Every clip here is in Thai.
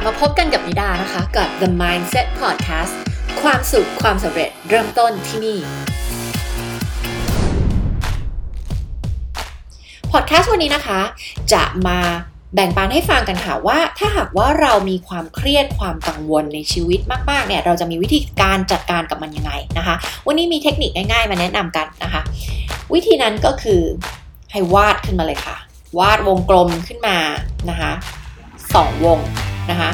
บมาพบกันกับนิดานะคะ กับ The Mindset Podcast ความสุขความสำเร็จเริ่มต้นที่นี่ พอดแคสต์วันนี้นะคะ จะมาแบ่งปันให้ฟังกันค่ะว่า ถ้าหากว่าเรามีความเครียดความกังวลในชีวิตมากๆเนี่ยเราจะมีวิธีการจัดการกับมันยังไงนะคะ วันนี้มีเทคนิคง่ายๆ มาแนะนำกันนะคะ วิธีนั้นก็คือให้วาดขึ้นมาเลยค่ะ วาดวงกลมขึ้นมานะคะสองวง นะคะ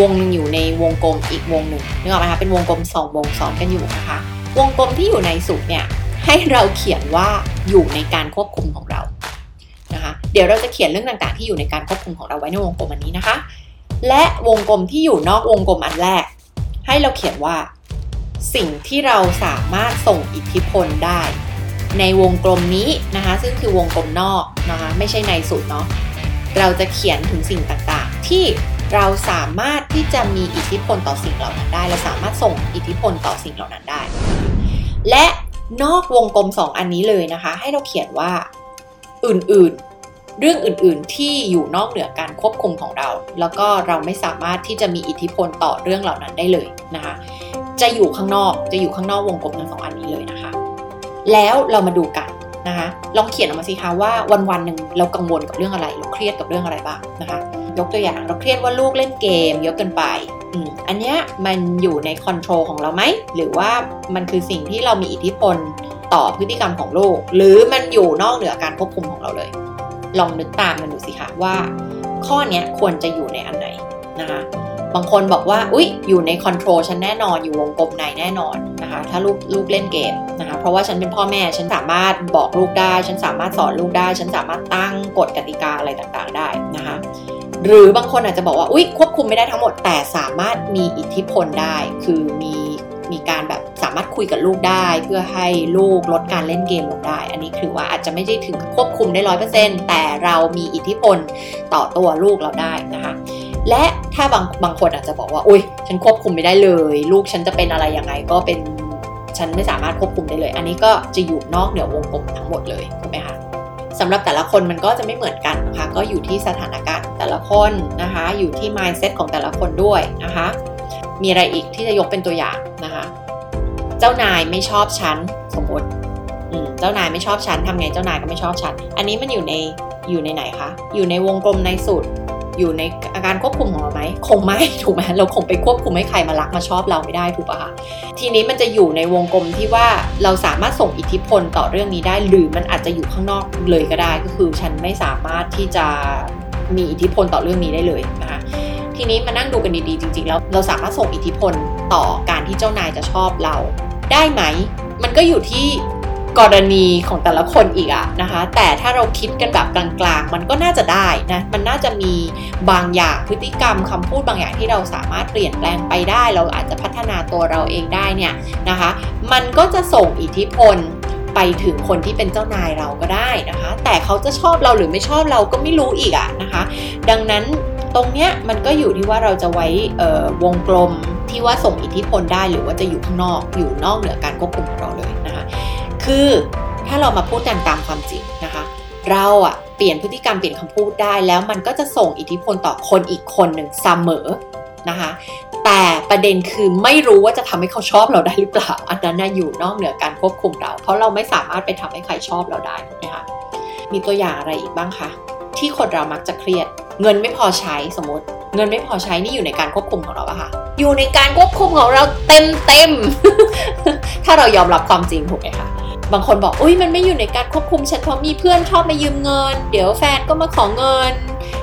วงหนึงอยู่ในวงกลมอีกวงหนึ่งนึกออกไหมคะเป็นวงกลมสองวงซ้อนกันอยู่นะคะ วงกลมที่อยู่ในสุดเนี่ยให้เราเขียนว่าอยู่ในการควบคุมของเรานะคะเดี๋ยวเราจะเขียนเรื่องต่างๆ ที่อยู่ในการควบคุมของเราไว้ในวงกลมอันนี้นะคะ และวงกลมที่อยู่นอกวงกลมอันแรก ให้เราเขียนว่า สิ่งที่เราสามารถส่งอิทธิพลได้ ในวงกลมนี้นะคะ ซึ่งคือวงกลมนอกนะคะไม่ใช่ในสุดเนาะเราจะเขียนถึงสิ่งต่างๆ ที่ เราสามารถที่จะมีอิทธิพลต่อสิ่งเหล่านั้นได้ เราสามารถส่งอิทธิพลต่อสิ่งเหล่านั้นได้ และนอกวงกลม 2 อันนี้เลยนะคะ ให้เราเขียนว่าอื่นๆ เรื่องอื่นๆที่อยู่นอกเหนือการควบคุมของเรา แล้วก็เราไม่สามารถที่จะมีอิทธิพลต่อเรื่องเหล่านั้นได้เลยนะคะ จะอยู่ข้างนอกจะอยู่ข้างนอกวงกลมทั้งสองอันนี้เลยนะคะ แล้วเรามาดูกันนะคะลองเขียนออกมาสิคะว่าวันวันๆหนึ่งเรากังวลกับเรื่องอะไรเราเครียดกับเรื่องอะไรบ้างนะคะ ยกตัวอย่างเราเครียดว่าลูกเล่นเกมเยอะเกินไปอันเนี้ยมันอยู่ในคอนโทรลของเราไหม หรือว่ามันคือสิ่งที่เรามีอิทธิพลต่อพฤติกรรมของลูก หรือมันอยู่นอกเหนือการควบคุมของเราเลย ลองนึกตามมันดูสิคะว่า ข้อเนี้ยควรจะอยู่ในอันไหนนะคะบางคนบอกว่าอุ๊ยอยู่ในคอนโทรลฉันแน่นอนอยู่วงกลมในแน่นอนนะคะถ้าลูกลูกเล่นเกมนะคะเพราะว่าฉันเป็นพ่อแม่ฉันสามารถบอกลูกได้ ฉันสามารถสอนลูกได้ ฉันสามารถตั้งกฎกติกาอะไรต่างๆได้นะคะ หรือบางคนอาจจะบอกว่าอุ๊ยควบคุมไม่ได้ทั้งหมด แต่สามารถมีอิทธิพลได้ คือมีมีการแบบสามารถคุยกับลูกได้ เพื่อให้ลูกลดการเล่นเกมลงได้ อันนี้คือว่าอาจจะไม่ได้ถึงควบคุมได้ร้อยเปอร์เซ็นต์แต่เรามีอิทธิพลต่อตัวลูกเราได้นะคะและถ้าบางบางคนอาจจะบอกว่าอุ้ยฉันควบคุมไม่ได้เลย ลูกฉันจะเป็นอะไรยังไงก็เป็นฉันไม่สามารถควบคุมได้เลย อันนี้ก็จะอยู่นอกเหนือวงกลมทั้งหมดเลยถูกไหมคะ สำหรับแต่ละคนมันก็จะไม่เหมือนกันนะคะ ก็อยู่ที่สถานการณ์แต่ละคนนะคะ อยู่ที่ mindset ของแต่ละคนด้วยนะคะ มีอะไรอีกที่จะยกเป็นตัวอย่างนะคะ เจ้านายไม่ชอบฉันสมมติเจ้านายไม่ชอบฉันทำไงเจ้านายก็ไม่ชอบฉัน อันนี้มันอยู่ในอยู่ในไหนคะ อยู่ในวงกลมในสุด อยู่ในอาการควบคุมของเราไหมคงไม่ถูกไหมเราคงไปควบคุมให้ใครมารักมาชอบเราไม่ได้ถูกปะคะทีนี้มันจะอยู่ในวงกลมที่ว่าเราสามารถส่งอิทธิพลต่อเรื่องนี้ได้ หรือมันอาจจะอยู่ข้างนอกเลยก็ได้ก็คือฉันไม่สามารถที่จะมีอิทธิพลต่อเรื่องนี้ได้เลยนะคะทีนี้มานั่งดูกันดีๆจริงๆแล้วเราสามารถส่งอิทธิพลต่อการที่เจ้านายจะชอบเราได้ไหม มันก็อยู่ที่ กรณีของแต่ละคนอีกอะนะคะ แต่ถ้าเราคิดกันแบบกลางๆ มันก็น่าจะได้นะมันน่าจะมีบางอย่างพฤติกรรมคำพูดบางอย่างที่เราสามารถเปลี่ยนแปลงไปได้ เราอาจจะพัฒนาตัวเราเองได้เนี่ยนะคะ มันก็จะส่งอิทธิพลไปถึงคนที่เป็นเจ้านายเราก็ได้นะคะ แต่เขาจะชอบเราหรือไม่ชอบเราก็ไม่รู้อีกอะนะคะ ดังนั้นตรงเนี้ยมันก็อยู่ที่ว่าเราจะไว้วงกลมที่ว่าส่งอิทธิพลได้หรือว่าจะอยู่ข้างนอกอยู่นอกเหนือการควบคุมของเราเลย คือถ้าเรามาพูดกันตามความจริงนะคะ เราอะเปลี่ยนพฤติกรรมเปลี่ยนคำพูดได้ แล้วมันก็จะส่งอิทธิพลต่อคนอีกคนหนึ่งเสมอนะคะ แต่ประเด็นคือไม่รู้ว่าจะทำให้เขาชอบเราได้หรือเปล่าอันนั้นนะอยู่นอกเหนือการควบคุมเรา เพราะเราไม่สามารถไปทำให้ใครชอบเราได้นะคะมีตัวอย่างอะไรอีกบ้างคะที่คนเรามักจะเครียด เงินไม่พอใช้สมมติ เงินไม่พอใช้นี่อยู่ในการควบคุมของเราปะคะอยู่ในการควบคุมของเราเต็มเต็มถ้าเรายอมรับความจริงถูกไหมคะ บางคนบอกอุ้ยมันไม่อยู่ในการควบคุมฉันเพราะมีเพื่อนชอบมายืมเงิน เดี๋ยวแฟนก็มาขอเงิน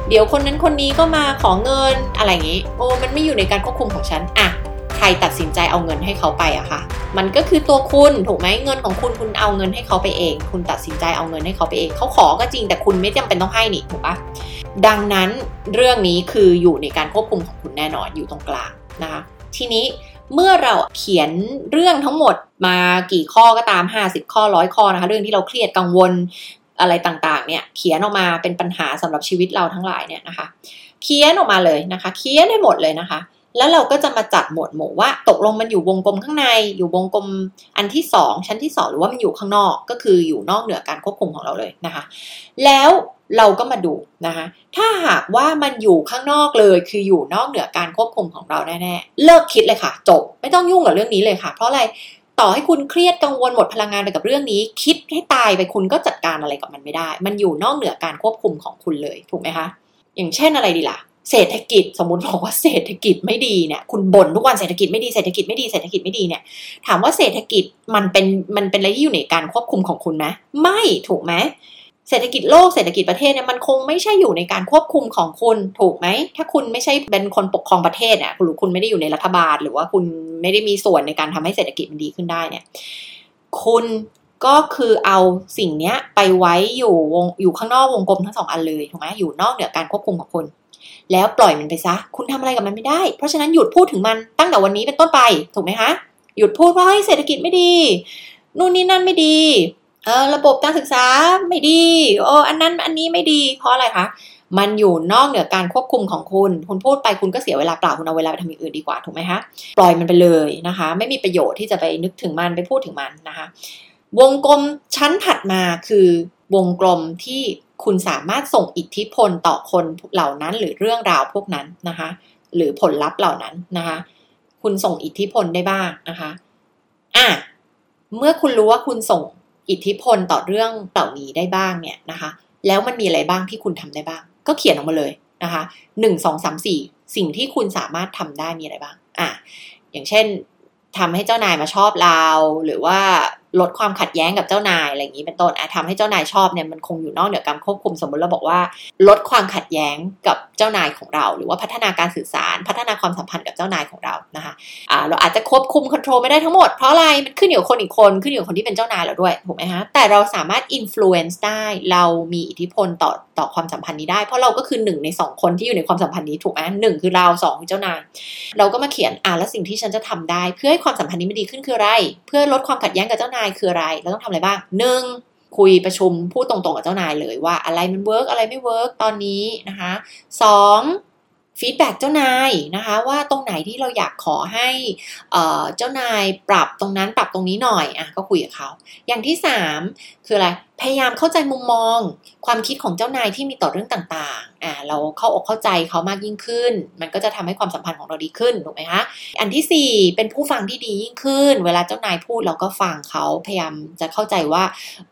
เดี๋ยวคนนั้นคนนี้ก็มาขอเงินอะไรอย่างนี้ โอ้มันไม่อยู่ในการควบคุมของฉันอะใครตัดสินใจเอาเงินให้เขาไปอะคะมันก็คือตัวคุณถูกไหมเงินของคุณคุณเอาเงินให้เขาไปเอง คุณตัดสินใจเอาเงินให้เขาไปเองเขาขอก็จริงแต่คุณไม่จำเป็นต้องให้นี่ถูกปะดังนั้นเรื่องนี้คืออยู่ในการควบคุมของคุณแน่นอนอยู่ตรงกลางนะคะทีนี้ เมื่อเราเขียนเรื่องทั้งหมดมากี่ข้อก็ตาม 50 ข้อร้อยข้อนะคะ เรื่องที่เราเครียดกังวลอะไรต่างๆ เนี่ย เขียนออกมาเป็นปัญหาสำหรับชีวิตเราทั้งหลายเนี่ยนะคะ เขียนออกมาเลยนะคะ เขียนให้หมดเลยนะคะ แล้วเราก็จะมาจัดหมวดหมู่ว่า ตกลงมันอยู่วงกลมข้างใน อยู่วงกลมอันที่ 2 ชั้นที่ 2 หรือว่ามันอยู่ข้างนอก ก็คืออยู่นอกเหนือการควบคุมของเราเลยนะคะ แล้วเราก็มาดูนะคะ ถ้าหากว่ามันอยู่ข้างนอกเลย คืออยู่นอกเหนือการควบคุมของเราแน่ๆ เลิกคิดเลยค่ะ จบ ไม่ต้องยุ่งกับเรื่องนี้เลยค่ะ เพราะอะไร ต่อให้คุณเครียดกังวลหมดพลังงานไปกับเรื่องนี้ คิดให้ตายไปคุณก็จัดการอะไรกับมันไม่ได้ มันอยู่นอกเหนือการควบคุมของคุณเลย ถูกไหมคะ อย่างเช่นอะไรดีล่ะ เศรษฐกิจสมมติบอกว่าเศรษฐกิจไม่ดีเนี่ยคุณบ่นทุกวันเศรษฐกิจไม่ดีเศรษฐกิจไม่ดีเศรษฐกิจไม่ดีเนี่ยถามว่าเศรษฐกิจมันเป็นมันเป็นอะไรที่อยู่ในการควบคุมของคุณไหมไม่ถูกไหมเศรษฐกิจโลกเศรษฐกิจประเทศเนี่ยมันคงไม่ใช่อยู่ในการควบคุมของคุณถูกไหม ถ้าคุณไม่ใช่เป็นคนปกครองประเทศเนี่ยหรือคุณไม่ได้อยู่ในรัฐบาล หรือว่าคุณไม่ได้มีส่วนในการทำให้เศรษฐกิจมันดีขึ้นได้เนี่ยคุณก็คือเอาสิ่งเนี้ยไปไว้อยู่วงอยู่ข้างนอกวงกลมทั้งสองอันเลยถูกไหมอยู่นอกเหนือการควบคุมของคุณ แล้วปล่อยมันไปซะ คุณทำอะไรกับมันไม่ได้ เพราะฉะนั้นหยุดพูดถึงมันตั้งแต่วันนี้เป็นต้นไป ถูกไหมคะ หยุดพูดว่าเฮ้ยเศรษฐกิจไม่ดี นู่นนี่นั่นไม่ดี เออระบบการศึกษาไม่ดี โอ้อันนั้นอันนี้ไม่ดี เพราะอะไรคะ มันอยู่นอกเหนือการควบคุมของคุณ คุณพูดไปคุณก็เสียเวลาเปล่า คุณเอาเวลาไปทำอย่างอื่นดีกว่า ถูกไหมคะ ปล่อยมันไปเลยนะคะ ไม่มีประโยชน์ที่จะไปนึกถึงมันไปพูดถึงมันนะคะ วงกลมชั้นถัดมาคือ วงกลมที่คุณสามารถส่งอิทธิพลต่อคนเหล่านั้นหรือเรื่องราวพวกนั้นนะคะ หรือผลลัพธ์เหล่านั้นนะคะ คุณส่งอิทธิพลได้บ้างนะคะอะเมื่อคุณรู้ว่าคุณส่งอิทธิพลต่อเรื่องเหล่านี้ได้บ้างเนี่ยนะคะ แล้วมันมีอะไรบ้างที่คุณทำได้บ้าง ก็เขียนออกมาเลยนะคะหนึ่งสองสามสี่สิ่งที่คุณสามารถทำได้มีอะไรบ้างอะอย่างเช่นทำให้เจ้านายมาชอบเราหรือว่า ลดความขัดแย้งกับเจ้านายอะไรอย่างนี้เป็นต้นอะทำให้เจ้านายชอบเนี่ยมันคงอยู่นอกเหนือการควบคุมสมมติเราบอกว่า ลดความขัดแย้งกับเจ้านายของเรา หรือว่าพัฒนาการสื่อสาร พัฒนาความสัมพันธ์กับเจ้านายของเรานะคะเราอาจจะควบคุมควบคุมไม่ได้ทั้งหมดเพราะอะไรมันขึ้นอยู่กับคนอีกคนขึ้นอยู่กับคนที่เป็นเจ้านายเราด้วยถูกไหมฮะแต่เราสามารถ influence ได้เรามีอิทธิพลต่อ ต่อความสัมพันธ์นี้ได้ เพราะเราก็คือหนึ่งในสองคนที่อยู่ในความสัมพันธ์นี้ถูกไหมหนึ่งคือเราสองคือเจ้านายเราก็มาเขียนอ่าแล้วสิ่งที่ฉันจะทำได้ เพื่อให้ความสัมพันธ์นี้มันดีขึ้นคืออะไร เพื่อลดความขัดแย้งกับเจ้านายคืออะไรเราต้องทำอะไรบ้างหนึ่งคุยประชุมพูดตรงๆกับเจ้านายเลยว่าอะไรมัน work อะไรไม่ work ตอนนี้นะคะสอง feedback เจ้านายนะคะว่าตรงไหนที่เราอยากขอให้เจ้านายปรับตรงนั้นปรับตรงนี้หน่อยอะก็คุยกับเขา อย่างที่ 3 คืออะไรพยายามเข้าใจมุมมอง ความคิดของเจ้านายที่มีต่อเรื่องต่างๆ อ่า เราเข้าอกเข้าใจเขามากยิ่งขึ้น มันก็จะทำให้ความสัมพันธ์ของเราดีขึ้น ถูกไหมคะ อันที่ 4 เป็นผู้ฟังที่ดียิ่งขึ้น เวลาเจ้านายพูดเราก็ฟังเขา พยายามจะเข้าใจว่า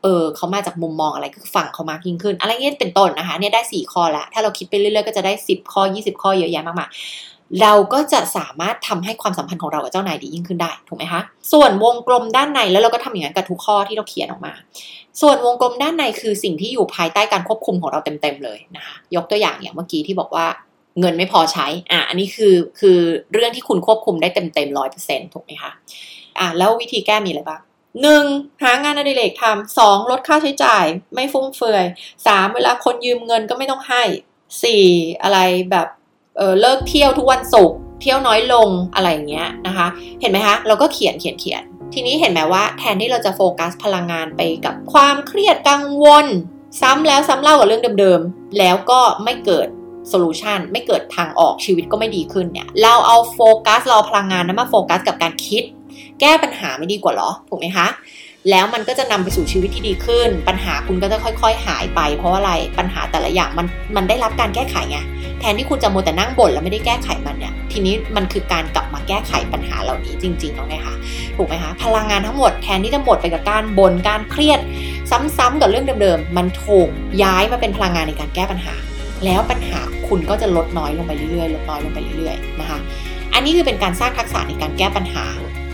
เออเขามาจากมุมมองอะไรก็ฟังเขามากยิ่งขึ้น อะไรเงี้ยเป็นต้นนะคะ เนี่ยได้ 4 ข้อละ ถ้าเราคิดไปเรื่อยๆ ก็จะได้ 10 ข้อ 20 ข้อเยอะแยะมากมาย เราก็จะสามารถทำให้ความสัมพันธ์ของเรากับเจ้านายดียิ่งขึ้นได้ถูกไหมคะ ส่วนวงกลมด้านในแล้วเราก็ทำอย่างนั้นกับทุกข้อที่เราเขียนออกมา ส่วนวงกลมด้านในคือสิ่งที่อยู่ภายใต้การควบคุมของเราเต็มๆเลยนะคะยกตัวอย่างอย่างเมื่อกี้ที่บอกว่าเงินไม่พอใช้ อะ อันนี้คือ คือเรื่องที่คุณควบคุมได้เต็มๆร้อยเปอร์เซ็นต์ถูกไหมคะ อะ แล้ววิธีแก้มีอะไรบ้างหนึ่งหางานอดิเรกทำสองลดค่าใช้จ่าย ไม่ฟุ่มเฟือยสามเวลาคนยืมเงินก็ไม่ต้องให้สี่อะไรแบบ เออเลิกเที่ยวทุกวันศุกร์เที่ยวน้อยลงอะไรอย่างเงี้ยนะคะ เห็นไหมคะเราก็เขียนเขียนเขียน ทีนี้เห็นไหมว่าแทนที่เราจะโฟกัสพลังงานไปกับความเครียดกังวล ซ้ำแล้วซ้ำเล่ากับเรื่องเดิมๆ แล้วก็ไม่เกิด solution ไม่เกิดทางออกชีวิตก็ไม่ดีขึ้นเนี่ย เราเอาโฟกัสเราพลังงานนั้นมาโฟกัสกับการคิด แก้ปัญหาไม่ดีกว่าหรอถูกไหมคะแล้วมันก็จะนำไปสู่ชีวิตที่ดีขึ้น ปัญหาคุณก็จะค่อย ๆ หายไป เพราะอะไรปัญหาแต่ละอย่างมันมันได้รับการแก้ไขไง แทนที่คุณจะมัวแต่นั่งบ่นแล้วไม่ได้แก้ไขมันเนี่ย ทีนี้มันคือการกลับมาแก้ไขปัญหาเหล่านี้จริงๆแล้วไงคะถูกไหมคะ พลังงานทั้งหมดแทนที่จะหมดไปกับการบ่นการเครียด ซ้ำๆกับเรื่องเดิมๆ มันถูกย้ายมาเป็นพลังงานในการแก้ปัญหา แล้วปัญหาคุณก็จะลดน้อยลงไปเรื่อยๆ ลดน้อยลงไปเรื่อยๆ นะคะ อันนี้คือเป็นการสร้างทักษะในการแก้ปัญหา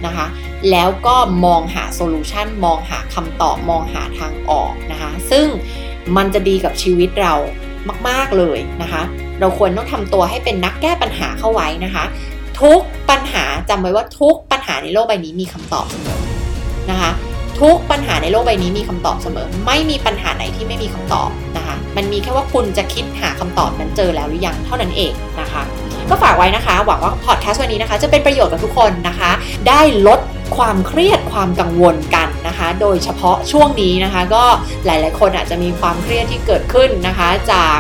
นะคะ แล้วก็มองหาโซลูชันมองหาคำตอบ มองหาทางออกนะคะ ซึ่งมันจะดีกับชีวิตเรา มาก ๆเลยนะคะ เราควรต้องทำตัวให้เป็นนักแก้ปัญหาเข้าไว้นะคะ ทุกปัญหาจำไว้ว่าทุกปัญหาในโลกใบนี้มีคำตอบเสมอนะคะ ทุกปัญหาในโลกใบนี้มีคำตอบเสมอ ไม่มีปัญหาไหนที่ไม่มีคำตอบนะคะ มันมีแค่ว่าคุณจะคิดหาคำตอบนั้นเจอแล้วหรือยังเท่านั้นเองนะคะก็ฝากไว้นะคะ หวังว่าพอดแคสต์วันนี้นะคะ จะเป็นประโยชน์กับทุกคนนะคะ ได้ลดความเครียด ความกังวลกันนะคะ โดยเฉพาะช่วงนี้นะคะ ก็หลายๆ คนอาจจะมีความเครียดที่เกิดขึ้นนะคะ จาก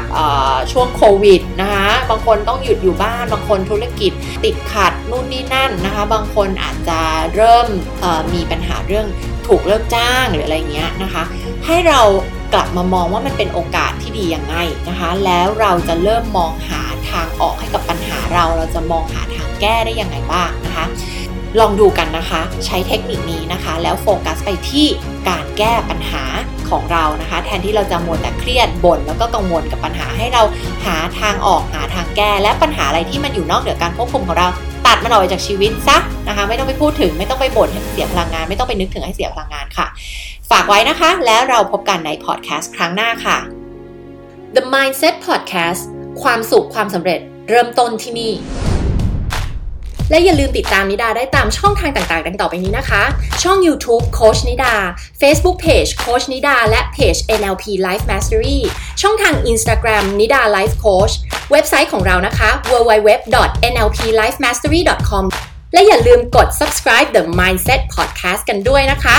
ช่วงโควิดนะคะ บางคนต้องหยุดอยู่บ้าน บางคนธุรกิจติดขัดนู่นนี่นั่นนะคะ บางคนอาจจะเริ่มมีปัญหาเรื่องถูกเลิกจ้างหรืออะไรเงี้ยนะคะ ให้เรากลับมามองว่ามันเป็นโอกาสที่ดียังไงนะคะ แล้วเราจะเริ่มมองหาทางออกให้กับปัญหาเรา เราจะมองหาทางแก้ได้ยังไงบ้างนะคะ ลองดูกันนะคะ ใช้เทคนิคนี้นะคะ แล้วโฟกัสไปที่การแก้ปัญหาของเรานะคะ แทนที่เราจะมัวแต่เครียดบ่นแล้วก็กังวลกับปัญหาให้เราหาทางออกหาทางแก้และปัญหาอะไรที่มันอยู่นอกเหนือการควบคุมของเรา ตัดมันออกไปจากชีวิตซะนะคะ ไม่ต้องไปพูดถึงไม่ต้องไปบ่นให้เสียพลังงาน ไม่ต้องไปนึกถึงให้เสียพลังงานค่ะ ฝากไว้นะคะ แล้วเราพบกันในพอดแคสต์ครั้งหน้าค่ะ The Mindset Podcast ความสุขความสำเร็จเริ่มต้นที่นี่ และอย่าลืมติดตามนิดาได้ตามช่องทางต่างๆ ดังต่อไปนี้นะคะ ช่อง YouTube โคชนิดา Facebook Page โคชนิดา และเพจ NLP Life Mastery ช่องทาง Instagram นิดา Life Coach เว็บไซต์ของเรานะคะ www.nlplifemastery.com และอย่าลืมกด subscribe The Mindset Podcast กันด้วยนะคะ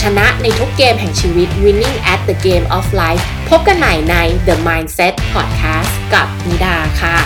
ชนะในทุกเกมแห่งชีวิต winning at the game of life พบกันใหม่ใน The Mindset Podcast กับนิดาค่ะ